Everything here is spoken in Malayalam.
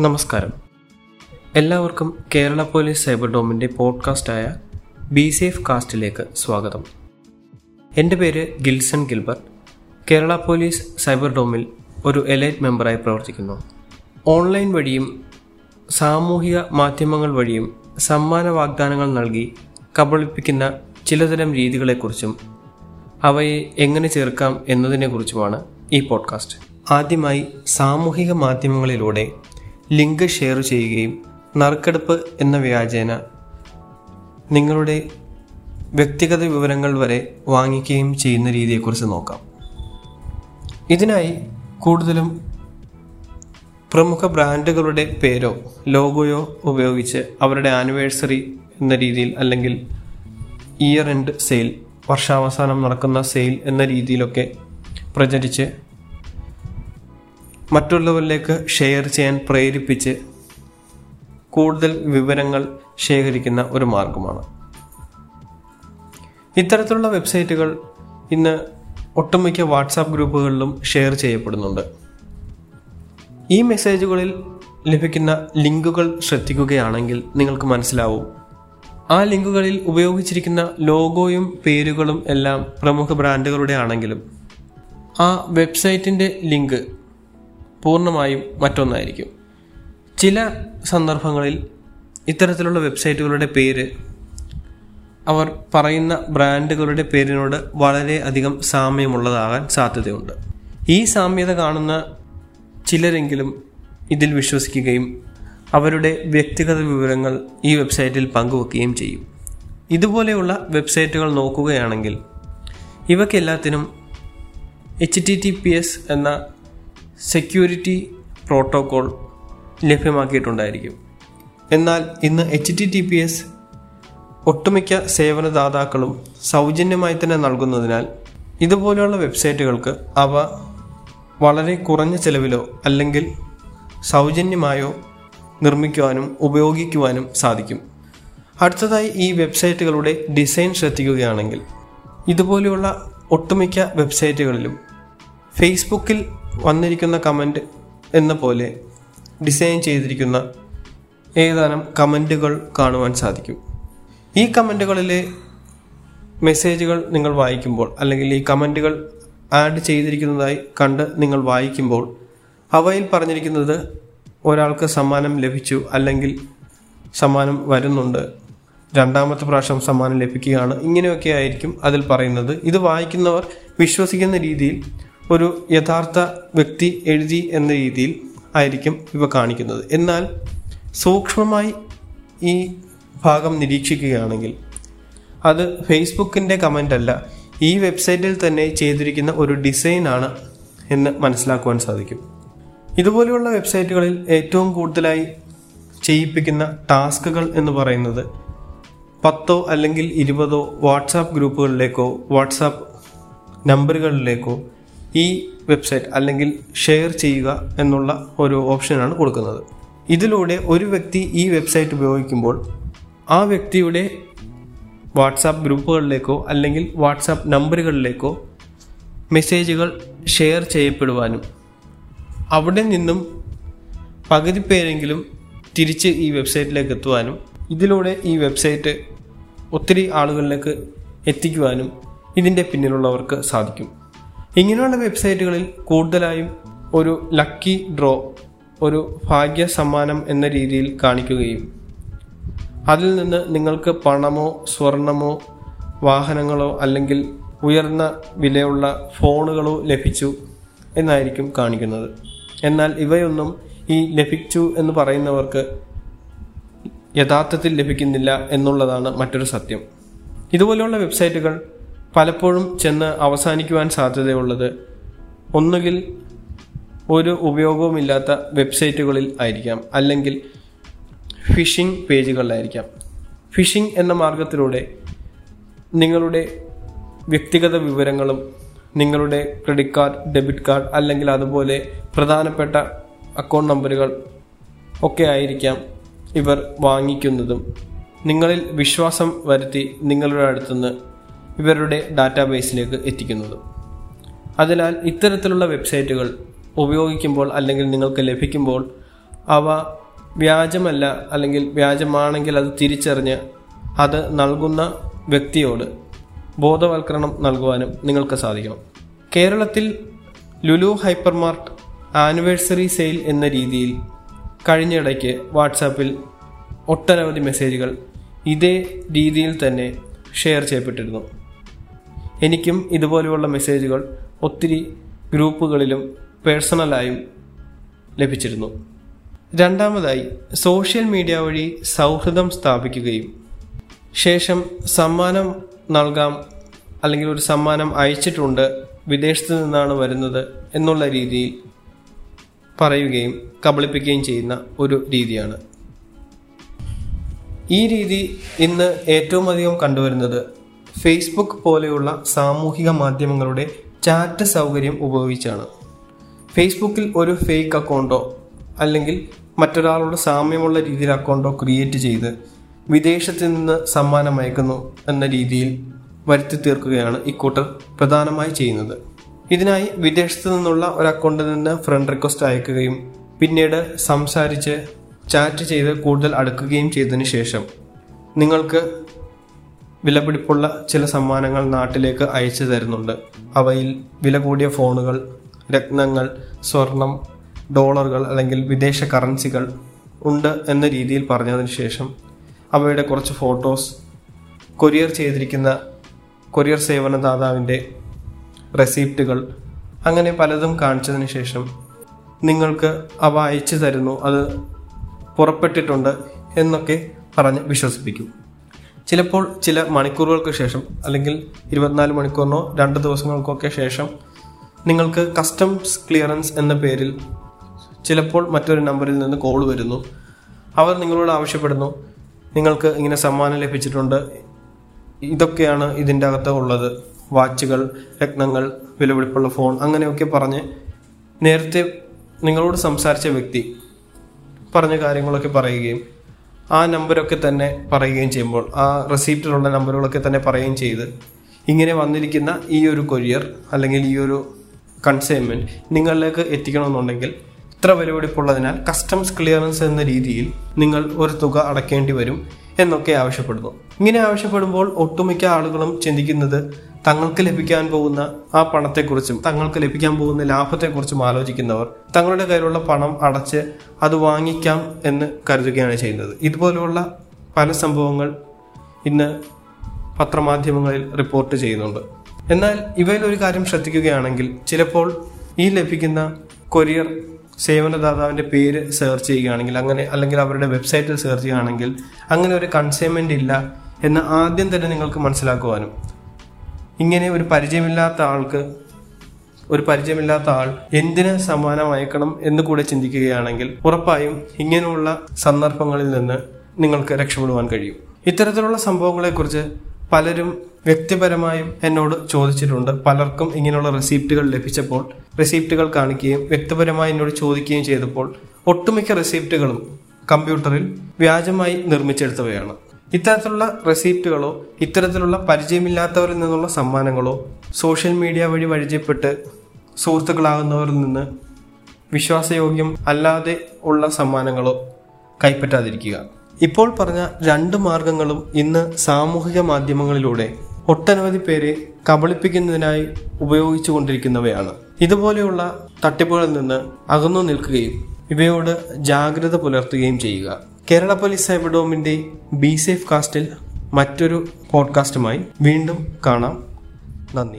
നമസ്കാരം. എല്ലാവർക്കും കേരള പോലീസ് സൈബർ ഡോമിന്റെ പോഡ്കാസ്റ്റായ ബി സേഫ് കാസ്റ്റിലേക്ക് സ്വാഗതം. എന്റെ പേര് ഗിൽസൺ ഗിൽബർട്ട്. കേരള പോലീസ് സൈബർ ഡോമിൽ ഒരു എലൈറ്റ് മെമ്പറായി പ്രവർത്തിക്കുന്നു. ഓൺലൈൻ വഴിയും സാമൂഹിക മാധ്യമങ്ങൾ വഴിയും സമ്മാന വാഗ്ദാനങ്ങൾ നൽകി കബളിപ്പിക്കുന്ന ചിലതരം രീതികളെക്കുറിച്ചും അവയെ എങ്ങനെ ചേർക്കാം എന്നതിനെക്കുറിച്ചുമാണ് ഈ പോഡ്കാസ്റ്റ്. ആദ്യമായി സാമൂഹിക മാധ്യമങ്ങളിലൂടെ ലിങ്ക് ഷെയർ ചെയ്യുകയും നറുക്കെടുപ്പ് എന്ന വ്യാജേന നിങ്ങളുടെ വ്യക്തിഗത വിവരങ്ങൾ വരെ വാങ്ങിക്കുകയും ചെയ്യുന്ന രീതിയെക്കുറിച്ച് നോക്കാം. ഇതിനായി കൂടുതലും പ്രമുഖ ബ്രാൻഡുകളുടെ പേരോ ലോഗോയോ ഉപയോഗിച്ച് അവരുടെ ആനിവേഴ്സറി എന്ന രീതിയിൽ അല്ലെങ്കിൽ ഇയർ എൻഡ് സെയിൽ വർഷാവസാനം നടക്കുന്ന സെയിൽ എന്ന രീതിയിലൊക്കെ പ്രചരിച്ച് മറ്റുള്ളവരിലേക്ക് ഷെയർ ചെയ്യാൻ പ്രേരിപ്പിച്ച് കൂടുതൽ വിവരങ്ങൾ ശേഖരിക്കുന്ന ഒരു മാർഗമാണ്. ഇത്തരത്തിലുള്ള വെബ്സൈറ്റുകൾ ഇന്ന് ഒട്ടുമിക്ക വാട്സാപ്പ് ഗ്രൂപ്പുകളിലും ഷെയർ ചെയ്യപ്പെടുന്നുണ്ട്. ഈ മെസ്സേജുകളിൽ ലഭിക്കുന്ന ലിങ്കുകൾ ശ്രദ്ധിക്കുകയാണെങ്കിൽ നിങ്ങൾക്ക് മനസ്സിലാവും. ആ ലിങ്കുകളിൽ ഉപയോഗിച്ചിരിക്കുന്ന ലോഗോയും പേരുകളും എല്ലാം പ്രമുഖ ബ്രാൻഡുകളുടെ ആണെങ്കിലും ആ വെബ്സൈറ്റിന്റെ ലിങ്ക് പൂർണമായും മറ്റൊന്നായിരിക്കും. ചില സന്ദർഭങ്ങളിൽ ഇത്തരത്തിലുള്ള വെബ്സൈറ്റുകളുടെ പേര് അവർ പറയുന്ന ബ്രാൻഡുകളുടെ പേരിനോട് വളരെയധികം സാമ്യമുള്ളതാകാൻ സാധ്യതയുണ്ട്. ഈ സാമ്യത കാണുന്ന ചിലരെങ്കിലും ഇതിൽ വിശ്വസിക്കുകയും അവരുടെ വ്യക്തിഗത വിവരങ്ങൾ ഈ വെബ്സൈറ്റിൽ പങ്കുവെക്കുകയും ചെയ്യും. ഇതുപോലെയുള്ള വെബ്സൈറ്റുകൾ നോക്കുകയാണെങ്കിൽ ഇവയ്ക്കെല്ലാത്തിനും H T T P S എന്ന സെക്യൂരിറ്റി പ്രോട്ടോകോൾ ലഭ്യമാക്കിയിട്ടുണ്ടായിരിക്കും. എന്നാൽ ഇന്ന് H T T P S ഒട്ടുമിക്ക സേവനദാതാക്കളും സൗജന്യമായി തന്നെ നൽകുന്നതിനാൽ ഇതുപോലെയുള്ള വെബ്സൈറ്റുകൾക്ക് അവ വളരെ കുറഞ്ഞ ചെലവിലോ അല്ലെങ്കിൽ സൗജന്യമായോ നിർമ്മിക്കുവാനും ഉപയോഗിക്കുവാനും സാധിക്കും. അടുത്തതായി ഈ വെബ്സൈറ്റുകളുടെ ഡിസൈൻ ശ്രദ്ധിക്കുകയാണെങ്കിൽ ഇതുപോലെയുള്ള ഒട്ടുമിക്ക വെബ്സൈറ്റുകളിലും ഫേസ്ബുക്കിൽ വന്നിരിക്കുന്ന കമന്റ് എന്ന പോലെ ഡിസൈൻ ചെയ്തിരിക്കുന്ന ഏതാനും കമന്റുകൾ കാണുവാൻ സാധിക്കും. ഈ കമന്റുകളിലെ മെസ്സേജുകൾ നിങ്ങൾ വായിക്കുമ്പോൾ അല്ലെങ്കിൽ ഈ കമന്റുകൾ ആഡ് ചെയ്തിരിക്കുന്നതായി കണ്ട് നിങ്ങൾ വായിക്കുമ്പോൾ അവയിൽ പറഞ്ഞിരിക്കുന്നത് ഒരാൾക്ക് സമ്മാനം ലഭിച്ചു അല്ലെങ്കിൽ സമ്മാനം വരുന്നുണ്ട്. രണ്ടാമത്തെ പ്രാവശ്യം സമ്മാനം ലഭിക്കുകയാണ്. ഇങ്ങനെയൊക്കെ ആയിരിക്കും അതിൽ പറയുന്നത്. ഇത് വായിക്കുന്നവർ വിശ്വസിക്കുന്ന രീതിയിൽ ഒരു യഥാർത്ഥ വ്യക്തി എഴുതി എന്ന രീതിയിൽ ആയിരിക്കും ഇവ കാണിക്കുന്നത്. എന്നാൽ സൂക്ഷ്മമായി ഈ ഭാഗം നിരീക്ഷിക്കുകയാണെങ്കിൽ അത് ഫേസ്ബുക്കിന്റെ കമന്റ് അല്ല ഈ വെബ്സൈറ്റിൽ തന്നെ ചെയ്തിരിക്കുന്ന ഒരു ഡിസൈനാണ് എന്ന് മനസ്സിലാക്കുവാൻ സാധിക്കും. ഇതുപോലെയുള്ള വെബ്സൈറ്റുകളിൽ ഏറ്റവും കൂടുതലായി ചെയ്യിപ്പിക്കുന്ന ടാസ്കുകൾ എന്ന് പറയുന്നത് പത്തോ അല്ലെങ്കിൽ ഇരുപതോ വാട്സാപ്പ് ഗ്രൂപ്പുകളിലേക്കോ വാട്സാപ്പ് നമ്പറുകളിലേക്കോ ഈ വെബ്സൈറ്റ് അല്ലെങ്കിൽ ഷെയർ ചെയ്യുക എന്നുള്ള ഒരു ഓപ്ഷനാണ് കൊടുക്കുന്നത്. ഇതിലൂടെ ഒരു വ്യക്തി ഈ വെബ്സൈറ്റ് ഉപയോഗിക്കുമ്പോൾ ആ വ്യക്തിയുടെ വാട്സാപ്പ് ഗ്രൂപ്പുകളിലേക്കോ അല്ലെങ്കിൽ വാട്സാപ്പ് നമ്പറുകളിലേക്കോ മെസ്സേജുകൾ ഷെയർ ചെയ്യപ്പെടുവാനും അവിടെ നിന്നും പകുതി പേരെങ്കിലും തിരിച്ച് ഈ വെബ്സൈറ്റിലേക്ക് എത്തുവാനും ഇതിലൂടെ ഈ വെബ്സൈറ്റ് ഒത്തിരി ആളുകളിലേക്ക് എത്തിക്കുവാനും ഇതിന്റെ പിന്നിലുള്ളവർക്ക് സാധിക്കും. ഇങ്ങനെയുള്ള വെബ്സൈറ്റുകളിൽ കൂടുതലായും ഒരു ലക്കി ഡ്രോ ഒരു ഭാഗ്യ സമ്മാനം എന്ന രീതിയിൽ കാണിക്കുകയും അതിൽ നിന്ന് നിങ്ങൾക്ക് പണമോ സ്വർണമോ വാഹനങ്ങളോ അല്ലെങ്കിൽ ഉയർന്ന വിലയുള്ള ഫോണുകളോ ലഭിച്ചു എന്നായിരിക്കും കാണിക്കുന്നത്. എന്നാൽ ഇവയൊന്നും ഈ ലഭിച്ചു എന്ന് പറയുന്നവർക്ക് യഥാർത്ഥത്തിൽ ലഭിക്കുന്നില്ല എന്നുള്ളതാണ് മറ്റൊരു സത്യം. ഇതുപോലെയുള്ള വെബ്സൈറ്റുകൾ പലപ്പോഴും ചെന്ന് അവസാനിക്കുവാൻ സാധ്യതയുള്ളത് ഒന്നുകിൽ ഒരു ഉപയോഗവുമില്ലാത്ത വെബ്സൈറ്റുകളിൽ ആയിരിക്കാം അല്ലെങ്കിൽ ഫിഷിംഗ് പേജുകളിലായിരിക്കാം. ഫിഷിംഗ് എന്ന മാർഗത്തിലൂടെ നിങ്ങളുടെ വ്യക്തിഗത വിവരങ്ങളും നിങ്ങളുടെ ക്രെഡിറ്റ് കാർഡ് ഡെബിറ്റ് കാർഡ് അല്ലെങ്കിൽ അതുപോലെ പ്രധാനപ്പെട്ട അക്കൗണ്ട് നമ്പറുകൾ ഒക്കെ ആയിരിക്കാം ഇവർ വാങ്ങിക്കുന്നതും. നിങ്ങളിൽ വിശ്വാസം വരുത്തി നിങ്ങളുടെ അടുത്തുനിന്ന് ഇവരുടെ ഡാറ്റാബേസിലേക്ക് എത്തിക്കുന്നത്. അതിനാൽ ഇത്തരത്തിലുള്ള വെബ്സൈറ്റുകൾ ഉപയോഗിക്കുമ്പോൾ അല്ലെങ്കിൽ നിങ്ങൾക്ക് ലഭിക്കുമ്പോൾ അവ വ്യാജമല്ല അല്ലെങ്കിൽ വ്യാജമാണെങ്കിൽ അത് തിരിച്ചറിഞ്ഞ് അത് നൽകുന്ന വ്യക്തിയോട് ബോധവൽക്കരണം നൽകുവാനും നിങ്ങൾക്ക് സാധിക്കണം കേരളത്തിൽ ലുലു ഹൈപ്പർമാർട്ട് ആനിവേഴ്സറി സെയിൽ എന്ന രീതിയിൽ കഴിഞ്ഞിടയ്ക്ക് വാട്സാപ്പിൽ ഒട്ടനവധി മെസ്സേജുകൾ ഇതേ രീതിയിൽ തന്നെ ഷെയർ ചെയ്യപ്പെട്ടിരുന്നു. എനിക്കും ഇതുപോലെയുള്ള മെസ്സേജുകൾ ഒത്തിരി ഗ്രൂപ്പുകളിലും പേഴ്സണലായും ലഭിച്ചിരുന്നു. രണ്ടാമതായി സോഷ്യൽ മീഡിയ വഴി സൗഹൃദം സ്ഥാപിക്കുകയും ശേഷം സമ്മാനം നൽകാം അല്ലെങ്കിൽ ഒരു സമ്മാനം അയച്ചിട്ടുണ്ട് വിദേശത്ത് നിന്നാണ് വരുന്നത് എന്നുള്ള രീതിയിൽ പറയുകയും കബളിപ്പിക്കുകയും ചെയ്യുന്ന ഒരു രീതിയാണ്. ഈ രീതി ഇന്ന് ഏറ്റവും അധികം കണ്ടുവരുന്നത് ഫേസ്ബുക്ക് പോലെയുള്ള സാമൂഹിക മാധ്യമങ്ങളുടെ ചാറ്റ് സൗകര്യം ഉപയോഗിച്ചാണ്. ഫേസ്ബുക്കിൽ ഒരു ഫേക്ക് അക്കൗണ്ടോ അല്ലെങ്കിൽ മറ്റൊരാളോട് സാമ്യമുള്ള രീതിയിൽ അക്കൗണ്ടോ ക്രിയേറ്റ് ചെയ്ത് വിദേശത്ത് നിന്ന് സമ്മാനം അയക്കുന്നു എന്ന രീതിയിൽ വരുത്തി തീർക്കുകയാണ് ഇക്കൂട്ടർ പ്രധാനമായി ചെയ്യുന്നത്. ഇതിനായി വിദേശത്ത് നിന്നുള്ള ഒരു അക്കൗണ്ടിൽ നിന്ന് ഫ്രണ്ട് റിക്വസ്റ്റ് അയക്കുകയും പിന്നീട് സംസാരിച്ച് ചാറ്റ് ചെയ്ത് കൂടുതൽ അടുക്കുകയും ചെയ്തതിന് ശേഷം നിങ്ങൾക്ക് വിലപിടിപ്പുള്ള ചില സമ്മാനങ്ങൾ നാട്ടിലേക്ക് അയച്ചു തരുന്നുണ്ട്. അവയിൽ വില കൂടിയ ഫോണുകൾ രത്നങ്ങൾ സ്വർണം ഡോളറുകൾ അല്ലെങ്കിൽ വിദേശ കറൻസികൾ ഉണ്ട് എന്ന രീതിയിൽ പറഞ്ഞതിന് ശേഷം അവയുടെ കുറച്ച് ഫോട്ടോസ് കൊറിയർ ചെയ്തിരിക്കുന്ന കൊറിയർ സേവനദാതാവിന്റെ റെസീപ്റ്റുകൾ അങ്ങനെ പലതും കാണിച്ചതിന് ശേഷം നിങ്ങൾക്ക് അവ അയച്ചു തരുന്നു അത് പുറപ്പെട്ടിട്ടുണ്ട് എന്നൊക്കെ പറഞ്ഞ് വിശ്വസിപ്പിക്കും. ചിലപ്പോൾ ചില മണിക്കൂറുകൾക്ക് ശേഷം അല്ലെങ്കിൽ ഇരുപത്തിനാല് മണിക്കൂറിനോ രണ്ട് ദിവസങ്ങൾക്കൊക്കെ ശേഷം നിങ്ങൾക്ക് കസ്റ്റംസ് ക്ലിയറൻസ് എന്ന പേരിൽ ചിലപ്പോൾ മറ്റൊരു നമ്പറിൽ നിന്ന് കോൾ വരുന്നു. അവർ നിങ്ങളോട് ആവശ്യപ്പെടുന്നു. നിങ്ങൾക്ക് ഇങ്ങനെ സമ്മാനം ലഭിച്ചിട്ടുണ്ട്. ഇതൊക്കെയാണ് ഇതിന്റെ അകത്ത് ഉള്ളത്. വാച്ചുകൾ രത്നങ്ങൾ വിലപിടിപ്പുള്ള ഫോൺ അങ്ങനെയൊക്കെ പറഞ്ഞ് നേരത്തെ നിങ്ങളോട് സംസാരിച്ച വ്യക്തി പറഞ്ഞ കാര്യങ്ങളൊക്കെ പറയുകയും ആ നമ്പരൊക്കെ തന്നെ പറയുകയും ചെയ്യുമ്പോൾ ആ റെസീപ്റ്റിലുള്ള നമ്പറുകളൊക്കെ തന്നെ പറയുകയും ചെയ്ത് ഇങ്ങനെ വന്നിരിക്കുന്ന ഈ ഒരു കൊരിയർ അല്ലെങ്കിൽ ഈ ഒരു കൺസൈൻമെന്റ് നിങ്ങളിലേക്ക് എത്തിക്കണമെന്നുണ്ടെങ്കിൽ ഇത്ര വിലപിടിപ്പുള്ളതിനാൽ കസ്റ്റംസ് ക്ലിയറൻസ് എന്ന രീതിയിൽ നിങ്ങൾ ഒരു തുക അടയ്ക്കേണ്ടി വരും എന്നൊക്കെ ആവശ്യപ്പെടുന്നു. ഇങ്ങനെ ആവശ്യപ്പെടുമ്പോൾ ഒട്ടുമിക്ക ആളുകളും ചിന്തിക്കുന്നത് തങ്ങൾക്ക് ലഭിക്കാൻ പോകുന്ന ആ പണത്തെക്കുറിച്ചും തങ്ങൾക്ക് ലഭിക്കാൻ പോകുന്ന ലാഭത്തെക്കുറിച്ചും ആലോചിക്കുന്നവർ തങ്ങളുടെ കയ്യിലുള്ള പണം അടച്ച് അത് വാങ്ങിക്കാം എന്ന് കരുതുകയാണ് ചെയ്യുന്നത്. ഇതുപോലെയുള്ള പല സംഭവങ്ങൾ ഇന്ന് പത്രമാധ്യമങ്ങളിൽ റിപ്പോർട്ട് ചെയ്യുന്നുണ്ട്. എന്നാൽ ഇവയിൽ ഒരു കാര്യം ശ്രദ്ധിക്കുകയാണെങ്കിൽ ചിലപ്പോൾ ഈ ലഭിക്കുന്ന കൊറിയർ സേവനദാതാവിന്റെ പേര് സെർച്ച് ചെയ്യുകയാണെങ്കിൽ അങ്ങനെ അല്ലെങ്കിൽ അവരുടെ വെബ്സൈറ്റിൽ സെർച്ച് ചെയ്യുകയാണെങ്കിൽ അങ്ങനെ ഒരു കൺസൈൻമെന്റ് ഇല്ല എന്ന് ആദ്യം തന്നെ നിങ്ങൾക്ക് മനസ്സിലാക്കുവാനും ഇങ്ങനെ ഒരു പരിചയമില്ലാത്ത ആൾക്ക് ഒരു പരിചയമില്ലാത്ത ആൾ എന്തിന് സമ്മാനം അയക്കണം എന്ന് കൂടെ ചിന്തിക്കുകയാണെങ്കിൽ ഉറപ്പായും ഇങ്ങനെയുള്ള സന്ദർഭങ്ങളിൽ നിന്ന് നിങ്ങൾക്ക് രക്ഷപ്പെടുവാൻ കഴിയും. ഇത്തരത്തിലുള്ള സംഭവങ്ങളെക്കുറിച്ച് പലരും വ്യക്തിപരമായും എന്നോട് ചോദിച്ചിട്ടുണ്ട്. പലർക്കും ഇങ്ങനെയുള്ള റെസീപ്റ്റുകൾ ലഭിച്ചപ്പോൾ റെസീപ്റ്റുകൾ കാണിക്കുകയും വ്യക്തിപരമായി എന്നോട് ചോദിക്കുകയും ചെയ്തപ്പോൾ ഒട്ടുമിക്ക റെസീപ്റ്റുകളും കമ്പ്യൂട്ടറിൽ വ്യാജമായി നിർമ്മിച്ചെടുത്തവയാണ്. ഇത്തരത്തിലുള്ള റെസീപ്റ്റുകളോ ഇത്തരത്തിലുള്ള പരിചയമില്ലാത്തവരിൽ നിന്നുള്ള സമ്മാനങ്ങളോ സോഷ്യൽ മീഡിയ വഴി പരിചയപ്പെട്ട് സുഹൃത്തുക്കളാകുന്നവരിൽ നിന്ന് വിശ്വാസയോഗ്യം അല്ലാതെ ഉള്ള സമ്മാനങ്ങളോ കൈപ്പറ്റാതിരിക്കുക. ഇപ്പോൾ പറഞ്ഞ രണ്ട് മാർഗങ്ങളും ഇന്ന് സാമൂഹിക മാധ്യമങ്ങളിലൂടെ ഒട്ടനവധി പേരെ കബളിപ്പിക്കുന്നതിനായി ഉപയോഗിച്ചു കൊണ്ടിരിക്കുന്നവയാണ്. ഇതുപോലെയുള്ള തട്ടിപ്പുകളിൽ നിന്ന് അകന്നു നിൽക്കുകയും ഇവയോട് ജാഗ്രത പുലർത്തുകയും ചെയ്യുക. Kerala police cyber B safe കാസ്റ്റിൽ മറ്റൊരു പോഡ്കാസ്റ്റുമായി വീണ്ടും കാണാം. നന്ദി.